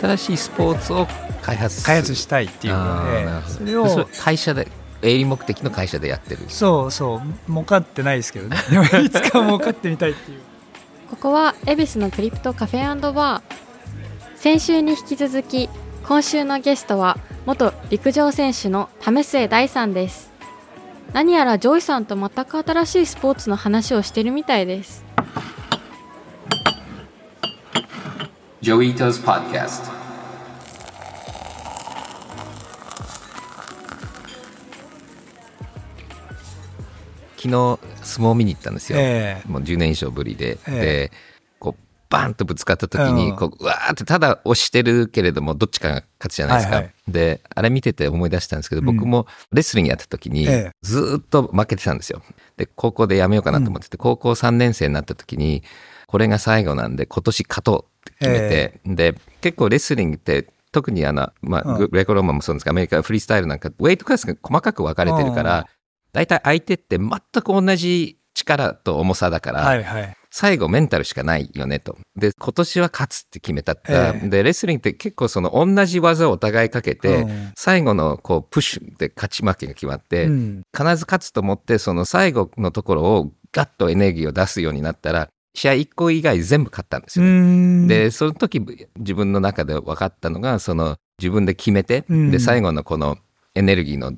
新しいスポーツを開発開発したいっていうのでそれを会社で営利目的の会社でやってる。そうそう儲かってないですけどね。でもいつか儲かってみたいっていう。ここは恵比寿のクリプトカフェバー。先週に引き続き今週のゲストは元陸上選手の為末大さんです。何やらジョイさんと全く新しいスポーツの話をしてるみたいですジョイト 's Podcast. 昨日相撲見に行ったんですよ、えー、もう10年以上ぶりで、えー、でこうバンとぶつかった時にこううわーってただ押してるけれどもどっちかが勝つじゃないですか、はいはい、であれ見てて思い出したんですけど僕もレスリングやった時にずっと負けてたんですよ。で高校でやめようかなと思ってて、高校3年生になった時にこれが最後なんで今年勝とうって決めて、で結構レスリングって特にあの、まあ、グレコローマンもそうですがアメリカフリースタイルなんかウェイトクラスが細かく分かれてるから大体相手って全く同じ力と重さだから、はいはい、最後メンタルしかないよねと。で、今年は勝つって決めたった。えー、で、レスリングって結構その同じ技をお互いかけて、うん、最後のこうプッシュで勝ち負けが決まって、うん、必ず勝つと思って、その最後のところをガッとエネルギーを出すようになったら、試合1個以外全部勝ったんですよ、ね。で、その時自分の中で分かったのが、その自分で決めて、で、最後のこのエネルギーの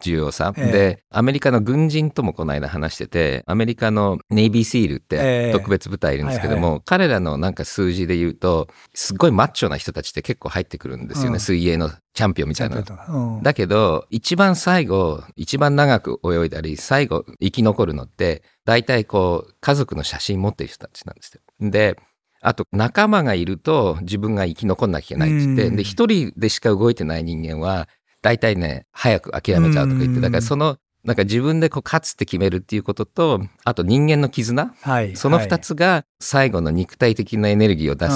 重要さ、うん、で、アメリカの軍人ともこの間話しててアメリカのネイビーシールって特別部隊いるんですけども、えーはいはい、彼らのなんか数字で言うとすっごいマッチョな人たちって結構入ってくるんですよね、うん、水泳のチャンピオンみたいな、うん、だけど一番最後一番長く泳いだり最後生き残るのって大体こう家族の写真持ってる人たちなんですよ。であと仲間がいると自分が生き残んなきゃいけないって言って、で、一人でしか動いてない人間は大体ね、早く諦めちゃうとか言って、だからその、なんか自分でこう勝つって決めるっていうことと、あと人間の絆、はい、その二つが最後の肉体的なエネルギーを出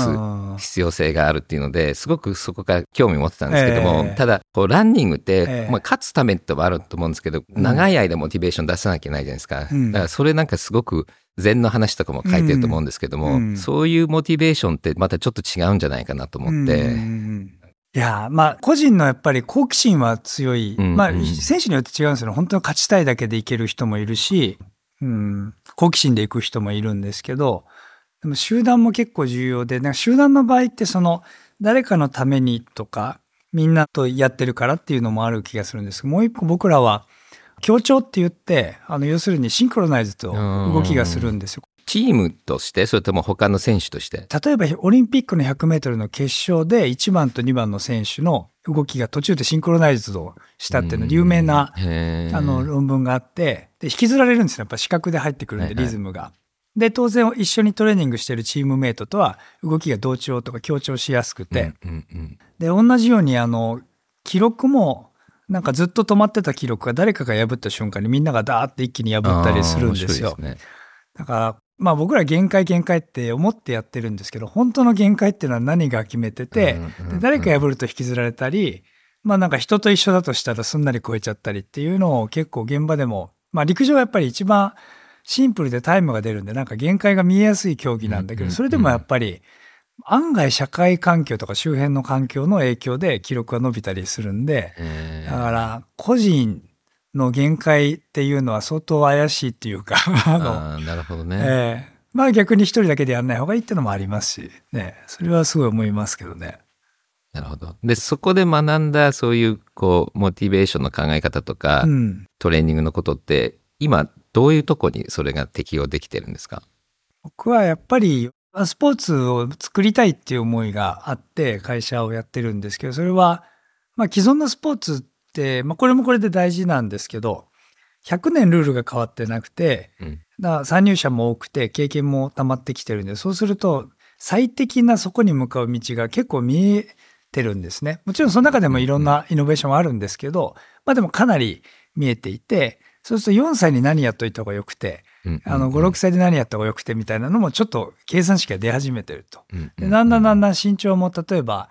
す必要性があるっていうので、すごくそこから興味持ってたんですけども、えー、ただ、こうランニングって、えー、まあ勝つためってはあると思うんですけど、長い間モチベーション出さなきゃいけないじゃないですか。うん、だからそれなんかすごく禅の話とかも書いてると思うんですけども、うん、そういうモチベーションってまたちょっと違うんじゃないかなと思って、うんいやまあ個人のやっぱり好奇心は強い、うんうん、まあ選手によって違うんですよ本当に勝ちたいだけでいける人もいるし、うん、好奇心でいく人もいるんですけどでも集団も結構重要でなんか集団の場合ってその誰かのためにとかみんなとやってるからっていうのもある気がするんですもう一個僕らは協調って言ってあの要するにシンクロナイズと動きがするんですよ。チームとしてそれとも他の選手として？例えばオリンピックの 100m の決勝で1番と2番の選手の動きが途中でシンクロナイズをしたっていうの有名なあの論文があってで引きずられるんですよ。やっぱ視覚で入ってくるんでリズムが。はいはい、で当然一緒にトレーニングしてるチームメイトとは動きが同調とか協調しやすくて、うんうんうん、で同じようにあの記録もなんかずっと止まってた記録が誰かが破った瞬間にみんながダーって一気に破ったりするんですよ。すね、だからまあ僕ら限界限界って思ってやってるんですけど、本当の限界っていうのは何が決めてて、で誰か破ると引きずられたり、まあなんか人と一緒だとしたらすんなり超えちゃったりっていうのを結構現場でも、まあ陸上はやっぱり一番シンプルでタイムが出るんで、なんか限界が見えやすい競技なんだけど、それでもやっぱり案外社会環境とか周辺の環境の影響で記録が伸びたりするんで、だから個人の限界っていうのは相当怪しいっていうか あのなるほどね、えー、まあ逆に一人だけでやんない方がいいっていうのもありますし、ね、それはすごい思いますけどね。なるほど。で、そこで学んだそういうこうモチベーションの考え方とか、うん、トレーニングのことって今どういうとこにそれが適用できてるんですか？僕はやっぱりスポーツを作りたいっていう思いがあって会社をやってるんですけどそれはまあ既存のスポーツ、まあ、これもこれで大事なんですけど100年ルールが変わってなくて、参入者も多くて経験も溜まってきてるんでそうすると最適なそこに向かう道が結構見えてるんですね。もちろんその中でもいろんなイノベーションはあるんですけど、まあでもかなり見えていてそうすると4歳に何やっといた方がよくて、あの5、6歳で何やった方がよくてみたいなのもちょっと計算式が出始めてると。でだんだんだんだん身長も例えば、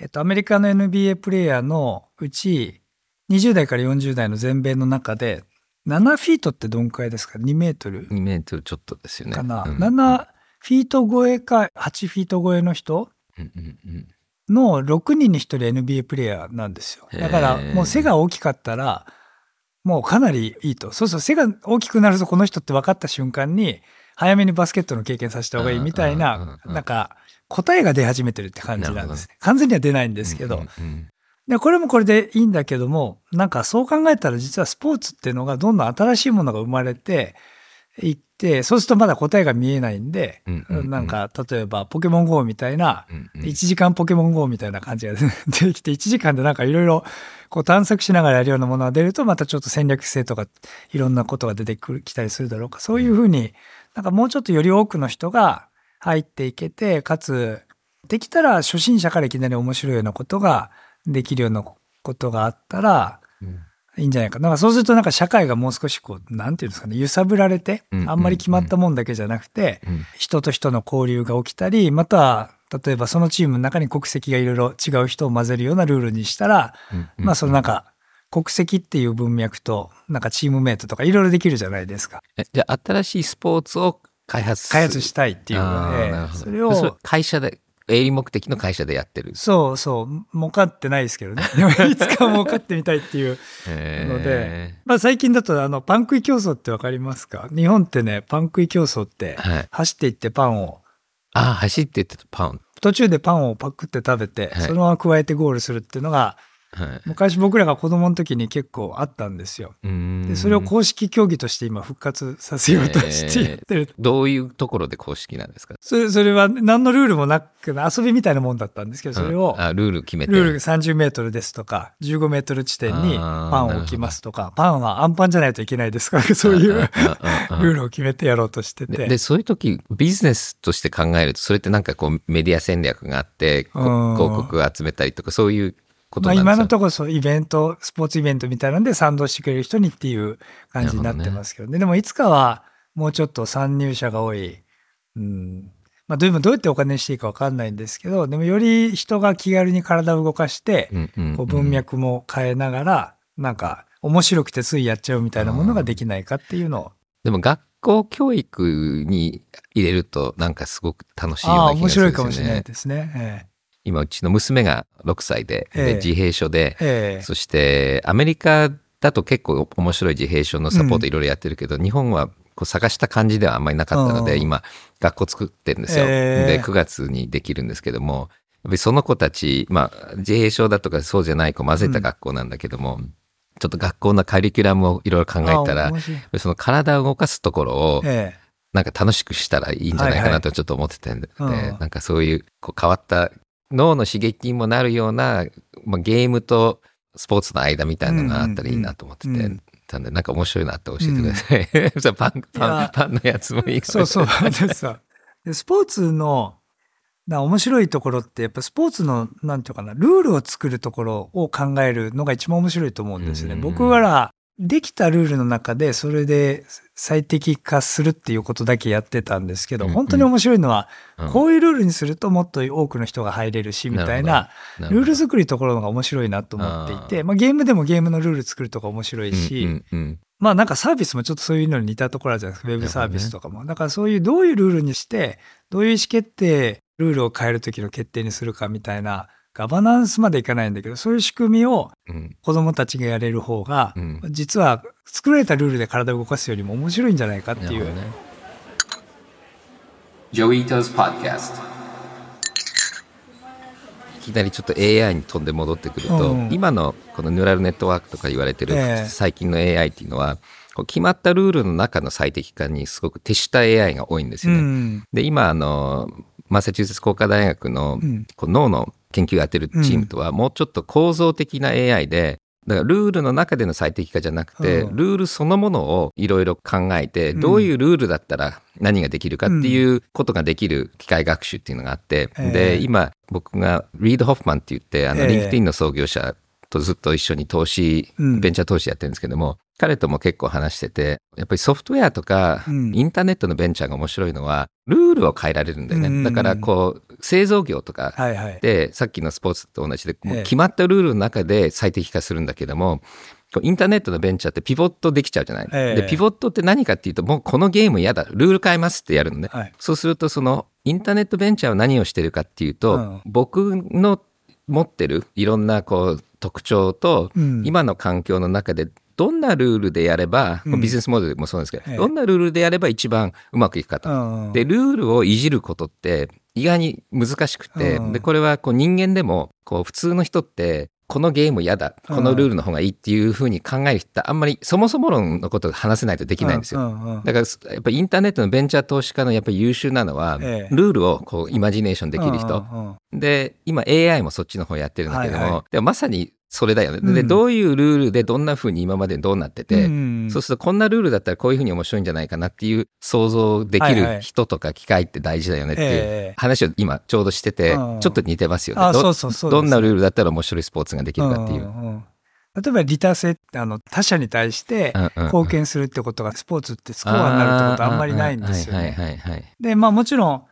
えっと、アメリカの NBA プレーヤーのうち20代から40代の全米の中で、7フィートってどんくらいですか ?2 メートル ?2 メートルちょっとですよね。かな。うん、7フィート超えか8フィート超えの人、うんうんうん、の6人に1人 NBA プレイヤーなんですよ。だからもう背が大きかったら、もうかなりいいと。そうそう、背が大きくなるとこの人って分かった瞬間に、早めにバスケットの経験させた方がいいみたいな、なんか、答えが出始めてるって感じなんです。完全には出ないんですけど。で、これもこれでいいんだけども、なんかそう考えたら実はスポーツっていうのがどんどん新しいものが生まれていって、そうするとまだ答えが見えないんで、なんか例えばポケモン GO みたいな、1時間ポケモン GO みたいな感じが 出てきて、1時間でなんかいろいろこう探索しながらやるようなものが出ると、またちょっと戦略性とかいろんなことが出てくる、きたりするだろうか。そういうふうになんかもうちょっとより多くの人が入っていけて、かつ、できたら初心者からいきなり面白いようなことができるようなことがあったら、いいんじゃないか。なんかそうするとなんか社会がもう少しこう、なんていうんですかね、揺さぶられて、あんまり決まったもんだけじゃなくて、人と人の交流が起きたり、または、例えばそのチームの中に国籍がいろいろ違う人を混ぜるようなルールにしたら、まあそのなんか、国籍っていう文脈と、なんかチームメイトとかいろいろできるじゃないですか。じゃあ新しいスポーツを開発開発したいっていうので、それを会社で営利目的の会社でやってる。そうそう。儲かってないですけどね。でもいつか儲かってみたいっていうので、まあ、最近だとあのパン食い競争って分かりますか？日本ってねパン食い競争って走っていってパンを、はい、ああ走っていってパン。途中でパンをパクって食べて、はい、そのまま加えてゴールするっていうのがはい、昔僕らが子供の時に結構あったんですよ。でそれを公式競技として今復活させようとしてやってる、えー、どういうところで公式なんですか？それそれは何のルールもなく遊びみたいなもんだったんですけどそれを、うん、あルール決めて。ルール30メートルですとか15メートル地点にパンを置きますとかパンはアンパンじゃないといけないですからそういうルールを決めてやろうとしてて。でそういう時ビジネスとして考えるとそれってなんかこうメディア戦略があって広告を集めたりとかそういうまあ、今のところそうイベントスポーツイベントみたいなんで賛同してくれる人にっていう感じになってますけどね、ね、でもいつかはもうちょっと参入者が多い、うん。まあ、どうどうやってお金にしていいか分かんないんですけどでもより人が気軽に体を動かして、こう文脈も変えながらなんか面白くてついやっちゃうみたいなものができないかっていうのを。でも学校教育に入れるとなんかすごく楽しいような気がするんですよね。面白いかもしれないですね。ええ今うちの娘が6歳でで自閉症で、えー、そしてアメリカだと結構面白い自閉症のサポートいろいろやってるけど、うん、日本はこう探した感じではあんまりなかったので、今学校作ってるんですよ。えー、で9月にできるんですけどもその子たち、まあ、自閉症だとかそうじゃない子混ぜた学校なんだけども、うん、ちょっと学校のカリキュラムをいろいろ考えたらその体を動かすところを、えーなんか楽しくしたらいいんじゃないかなとちょっと思ってて、はいはい、なんかそういうこう変わった脳の刺激にもなるような、まあ、ゲームとスポーツの間みたいなのがあったらいいなと思ってて、うんうん、たんでなんか面白いなって教えてください。うん、パンパンパンのやつもいいかもしれない。そうそうスポーツの面白いところってやっぱスポーツのなんていうかなルールを作るところを考えるのが一番面白いと思うんですね。僕はできたルールの中でそれで最適化するっていうことだけやってたんですけど、本当に面白いのは、こういうルールにするともっと多くの人が入れるし、みたいな、ルール作りところが面白いなと思っていて、まあゲームでもゲームのルール作るとか面白いし、まあなんかサービスもちょっとそういうのに似たところあるじゃないですか、ウェブサービスとかも。だからそういうどういうルールにして、どういう意思決定、ルールを変えるときの決定にするかみたいなガバナンスまでいかないんだけど、そういう仕組みを子供たちがやれる方が、うん、実は作られたルールで体を動かすよりも面白いんじゃないかっていう。ね、 Joi Ito's Podcast いきなりちょっと AI に飛んで戻ってくると、うん、今のこのニューラルネットワークとか言われてる最近の AI っていうのは、決まったルールの中の最適化にすごく徹した AI が多いんですよね。うん、で今あのマサチューセッツ工科大学のこう脳の研究やってるチームとはもうちょっと構造的な AI で、だからルールの中での最適化じゃなくて、ルールそのものをいろいろ考えて、どういうルールだったら何ができるかっていうことができる機械学習っていうのがあって、で、今僕がリード・ホフマンって言って、あの、リンクティンの創業者とずっと一緒に投資、ベンチャー投資やってるんですけども、彼とも結構話してて、やっぱりソフトウェアとか、インターネットのベンチャーが面白いのは、ルールを変えられるんだよね。だからこう、製造業とかで、さっきのスポーツと同じで、決まったルールの中で最適化するんだけども、インターネットのベンチャーってピボットできちゃうじゃない、でピボットって何かっていうともうこのゲーム嫌だルール変えますってやるのね、はい、そうするとそのインターネットベンチャーは何をしてるかっていうと、うん、僕の持ってるいろんなこう特徴と、うん、今の環境の中でどんなルールでやれば、うん、ビジネスモデルもそうですけど、ええ、どんなルールでやれば一番うまくいくかと。でルールをいじることって意外に難しくて、でこれはこう人間でもこう普通の人ってこのゲーム嫌だこのルールの方がいいっていうふうに考える人ってあんまりそもそも論のことを話せないとできないんですよ。だからやっぱりインターネットのベンチャー投資家のやっぱり優秀なのは、ルールをこうイマジネーションできる人。で今 AI もそっちの方やってるんだけども、でもまさにそれだよね。で、どういうルールでどんな風に今までどうなってて、うん、そうするとこんなルールだったらこういう風に面白いんじゃないかなっていう想像できる人とか機械って大事だよねっていう話を今ちょうどしてて、ちょっと似てますよね。どどんなルールだったら面白いスポーツができるかっていう。例えば利他性ってあの他者に対して貢献するってことがスポーツってスコアになるってことはあんまりないんですよね。でまあもちろん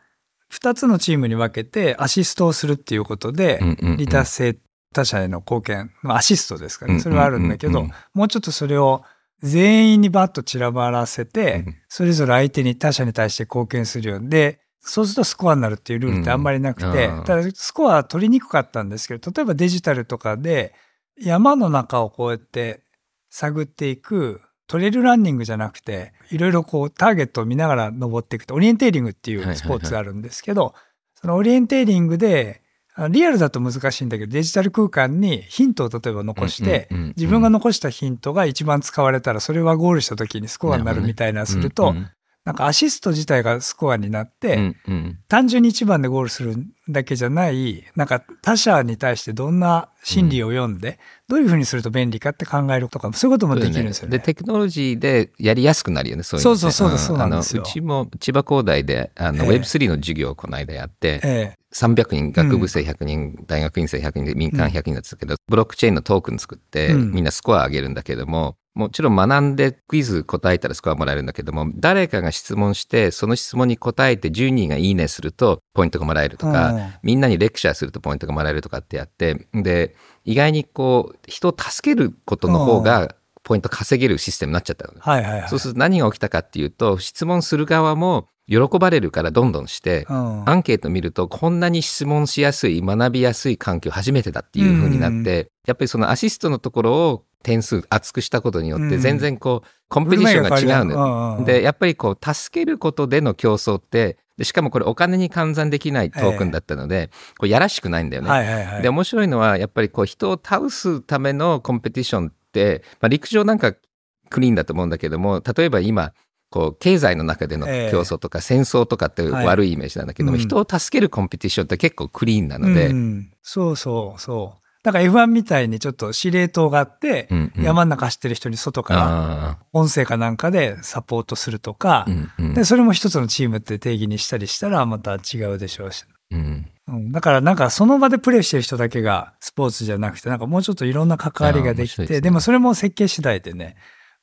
2つのチームに分けてアシストをするっていうことで利他性っ他者への貢献、アシストですかね。それはあるんだけど、もうちょっとそれを全員にバッと散らばらせて、それぞれ相手に他者に対して貢献するようで、そうするとスコアになるっていうルールってあんまりなくて、ただスコアは取りにくかったんですけど、例えばデジタルとかで山の中をこうやって探っていくトレイルランニングじゃなくて、いろいろこうターゲットを見ながら登っていくと、オリエンテーリングっていうスポーツがあるんですけど、そのオリエンテーリングでリアルだと難しいんだけど、デジタル空間にヒントを例えば残して、自分が残したヒントが一番使われたら、それはゴールした時にスコアになるみたいなすると、なんかアシスト自体がスコアになって、単純に一番でゴールするだけじゃない、なんか他者に対してどんな心理を読んで、どういうふうにすると便利かって考えるとか、そういうこともできるんですよね。で、テクノロジーでやりやすくなるよね、そういうそうそうそうそうなんですよ。うちも千葉工大であの、Web3 の授業をこの間やって、ええ。300人、学部生100人、うん、大学院生100人で民間100人だったけど、うん、ブロックチェーンのトークン作って、みんなスコア上げるんだけども、もちろん学んでクイズ答えたらスコアもらえるんだけども、誰かが質問して、その質問に答えて10人がいいねするとポイントがもらえるとか、うん、みんなにレクチャーするとポイントがもらえるとかってやって、で、意外にこう、人を助けることの方が、ポイント稼げるシステムになっちゃったの、はいはいはい、そうすると何が起きたかっていうと、質問する側も喜ばれるからどんどんして、うん、アンケート見るとこんなに質問しやすい、学びやすい環境初めてだっていう風になって、うん、やっぱりそのアシストのところを点数厚くしたことによって全然こう、コンペティションが違うのよ。で、やっぱりこう、助けることでの競争って、でしかもこれお金に換算できないトークンだったので、これやらしくないんだよね。で、面白いのは、やっぱりこう、人を倒すためのコンペティションって、まあ、陸上なんかクリーンだと思うんだけども、例えば今、こう経済の中での競争とか戦争とかって悪いイメージなんだけども、人を助けるコンペティションって結構クリーンなので、うん、そうそうそうだから F1 みたいにちょっと司令塔があって、うんうん、山の中走ってる人に外から音声かなんかでサポートするとか、うんうん、で、それも一つのチームって定義にしたりしたらまた違うでしょうし。うん。うん、だからなんかその場でプレイしてる人だけがスポーツじゃなくて、なんかもうちょっといろんな関わりができて、でね、でもそれも設計次第でね、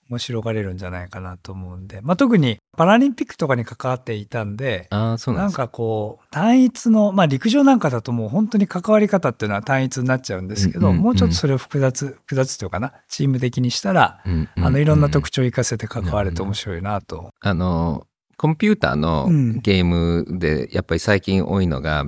面白がれるんじゃないかなと思うんで、まあ、特にパラリンピックとかに関わっていたんで、あそうなんかこう、単一の、まあ陸上なんかだともう本当に関わり方っていうのは単一になっちゃうんですけど、うんうんうん、もうちょっとそれを複雑、複雑というかな、チーム的にしたら、うんうんうん、あの、いろんな特徴を生かせて関われて面白いなと。あの、コンピューターのゲームでやっぱり最近多いのが、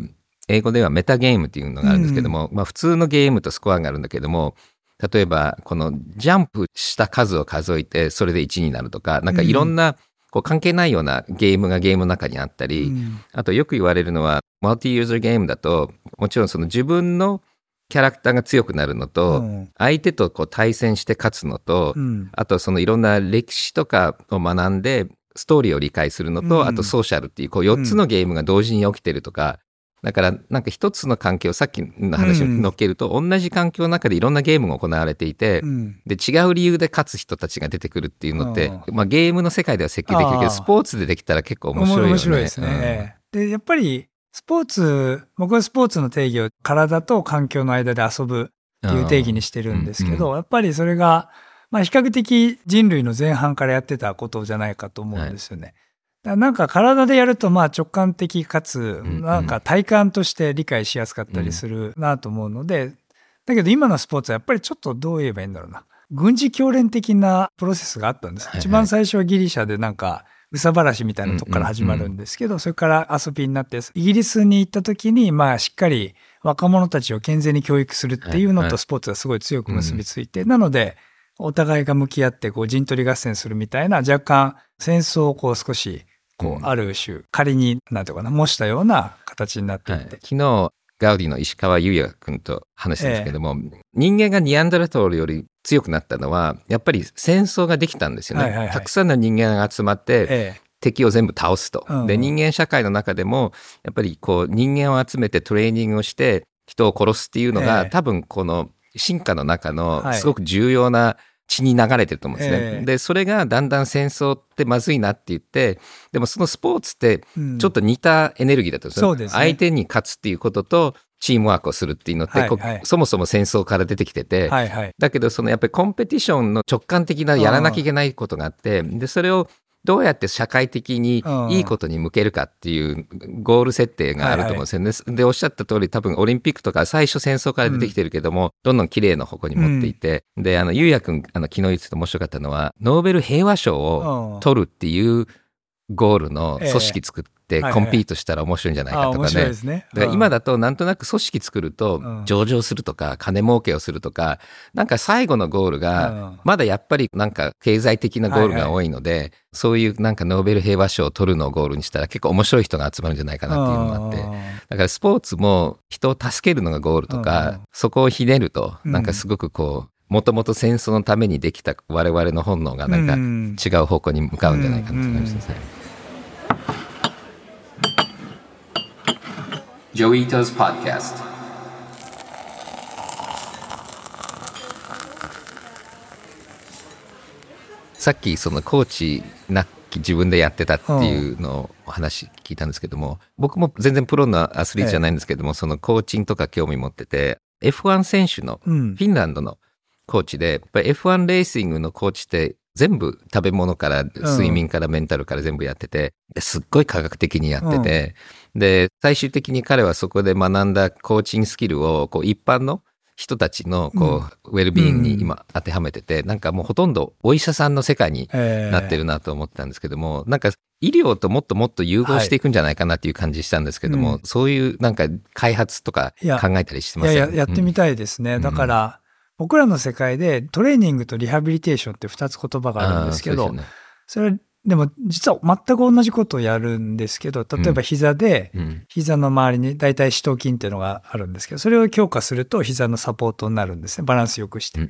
英語ではメタゲームっていうのがあるんですけども、うん、まあ普通のゲームとスコアがあるんだけども、例えば、このジャンプした数を数えて、それで1になるとか、なんかいろんな、こう関係ないようなゲームがゲームの中にあったり、うん、あとよく言われるのは、マルティユーザーゲームだと、もちろんその自分のキャラクターが強くなるのと、うん、相手とこう対戦して勝つのと、うん、あとそのいろんな歴史とかを学んで、ストーリーを理解するのと、あとソーシャルっていう、こう4つのゲームが同時に起きてるとか、だから、なんか一つの環境、さっきの話を乗っけると、うん、同じ環境の中でいろんなゲームが行われていて、うん、で、違う理由で勝つ人たちが出てくるっていうのって、まあゲームの世界では設計できるけど、スポーツでできたら結構面白いよね。面白いですね。うん、で、やっぱり、スポーツ、僕はスポーツの定義を体と環境の間で遊ぶっていう定義にしてるんですけど、やっぱりそれが、まあ比較的人類の前半からやってたことじゃないかと思うんですよね。はいなんか体でやるとまあ直感的かつ、なんか体感として理解しやすかったりするなと思うので、だけど今のスポーツはやっぱりちょっとどう言えばいいんだろうな。軍事教練的なプロセスがあったんです。一番最初はギリシャでなんかうさばらしみたいなとこから始まるんですけど、それから遊びになって、イギリスに行った時に、まあしっかり若者たちを健全に教育するっていうのとスポーツがすごい強く結びついて、なので、お互いが向き合ってこう陣取り合戦するみたいな若干戦争をこう少しこうある種仮になんていうかな模したような形になっていて、はい、昨日ガウディの石川優也君と話したんですけども、え人間がニアンドルトールより強くなったのはやっぱり戦争ができたんですよね、はいはいはい、たくさんの人間が集まって、え敵を全部倒すと、うん、で人間社会の中でもやっぱりこう人間を集めてトレーニングをして人を殺すっていうのが、え多分この進化の中のすごく重要な血に流れてると思うんですね。えー、でそれがだんだん戦争ってまずいなって言ってでもそのスポーツってちょっと似たエネルギーだったんですね、相手に勝つっていうこととチームワークをするっていうのって、はいはい、そもそも戦争から出てきてて、はいはい、だけどそのやっぱりコンペティションの直感的なやらなきゃいけないことがあってでそれをどうやって社会的にいいことに向けるかっていうゴール設定があると思うんですよね。はいはい、でおっしゃった通り多分オリンピックとか最初戦争から出てきてるけども、うん、どんどん綺麗な方向に持っていて、うん、であのゆうやくんあの昨日言ってて面白かったのはノーベル平和賞を取るっていうゴールの組織作ってコンピートしたら面白いんじゃないかとかね。ね。だから今だとなんとなく組織作ると上場するとか金儲けをするとかなんか最後のゴールがまだやっぱりなんか経済的なゴールが多いのでそういうなんかノーベル平和賞を取るのをゴールにしたら結構面白い人が集まるんじゃないかなっていうのがあって。だからスポーツも人を助けるのがゴールとかそこをひねるとなんかすごくこうもともと戦争のためにできた我々の本能がなんか違う方向に向かうんじゃないかなと思いますね。Joito's Podcast. さっきそのコーチなき自分でやってたっていうのをお話聞いたんですけども、僕も全然プロのアスリートじゃないんですけども、そのコーチンとか興味持ってて F1 選手のフィンランドのコーチで、やっぱり F1 レーシングのコーチって全部食べ物から睡眠からメンタルから全部やってて、すっごい科学的にやってて、で、最終的に彼はそこで学んだコーチングスキルをこう一般の人たちのこう、ウェルビーイングに今当てはめてて、なんかもうほとんどお医者さんの世界になってるなと思ったんですけども、なんか医療ともっともっと融合していくんじゃないかなっていう感じしたんですけども、そういうなんか開発とか考えたりしてますいややってみたいですね。だから、僕らの世界でトレーニングとリハビリテーションって2つ言葉があるんですけど、それはでも実は全く同じことをやるんですけど、例えば膝で、膝の周りに大体四頭筋っていうのがあるんですけど、それを強化すると膝のサポートになるんですね。バランスよくして。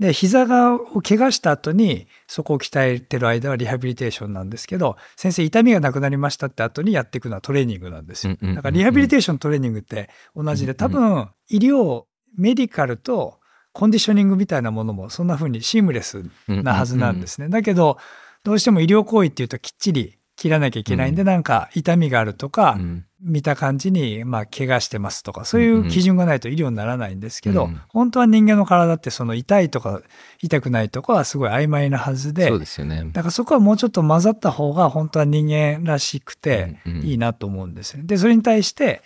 で、膝がを怪我した後にそこを鍛えてる間はリハビリテーションなんですけど、先生痛みがなくなりましたって後にやっていくのはトレーニングなんですよ。だからリハビリテーショントレーニングって同じで、多分医療、メディカルとコンディショニングみたいなものもそんな風にシームレスなはずなんですね。だけど、どうしても医療行為っていうときっちり切らなきゃいけないんで、うん、なんか痛みがあるとか、うん、見た感じに、まあ、怪我してますとか、そういう基準がないと医療にならないんですけど、うん、本当は人間の体ってその痛いとか痛くないとかはすごい曖昧なはずで、そうですよね。だからそこはもうちょっと混ざった方が本当は人間らしくていいなと思うんですよで、それに対して、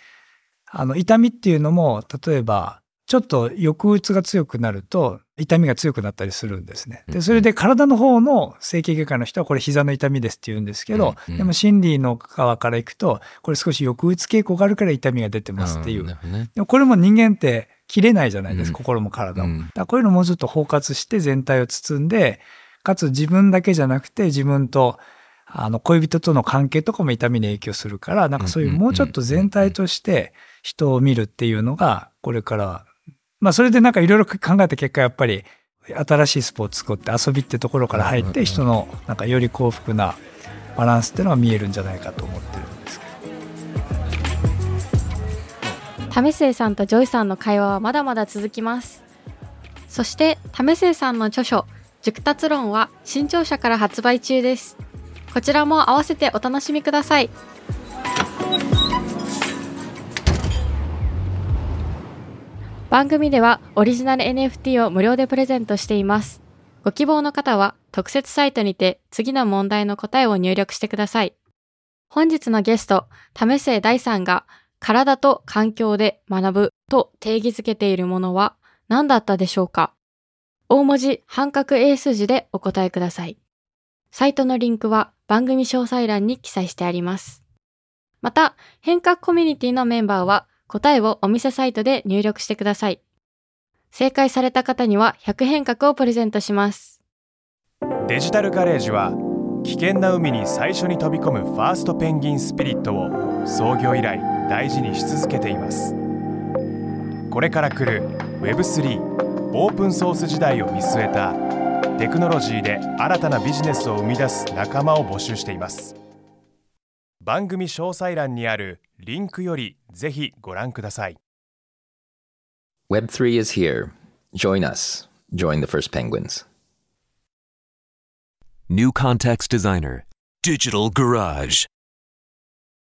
あの、痛みっていうのも、例えば、ちょっと抑うつが強くなると痛みが強くなったりするんですね。で、それで体の方の整形外科の人はこれ膝の痛みですって言うんですけど、でも心理の側からいくと、これ少し抑うつ傾向があるから痛みが出てますっていう。でもこれも人間って切れないじゃないですか、心も体も。だこういうのもうちょっと包括して全体を包んで、かつ自分だけじゃなくて自分とあの恋人との関係とかも痛みに影響するから、なんかそういうもうちょっと全体として人を見るっていうのが、これからまあそれでなんかいろいろ考えた結果やっぱり新しいスポーツ作って遊びってところから入って人のなんかより幸福なバランスっていうのが見えるんじゃないかと思ってるんですけど。為末さんとジョイさんの会話はまだまだ続きます。そして為末さんの著書熟達論は新潮社から発売中です。こちらも合わせてお楽しみください。番組ではオリジナル NFT を無料でプレゼントしています。ご希望の方は特設サイトにて次の問題の答えを入力してください。本日のゲスト、為末大さんが体と環境で学ぶと定義づけているものは何だったでしょうか？大文字半角英数字でお答えください。サイトのリンクは番組詳細欄に記載してあります。また、変革コミュニティのメンバーは答えをお店サイトで入力してください。正解された方には100変革をプレゼントします。デジタルガレージは危険な海に最初に飛び込むファーストペンギンスピリットを創業以来大事にし続けています。これから来る Web3 オープンソース時代を見据えたテクノロジーで新たなビジネスを生み出す仲間を募集しています番組詳細欄にあるリンクよりぜひご覧ください Web3 is here. Join us. Join the first penguins. New Context Designer Digital Garage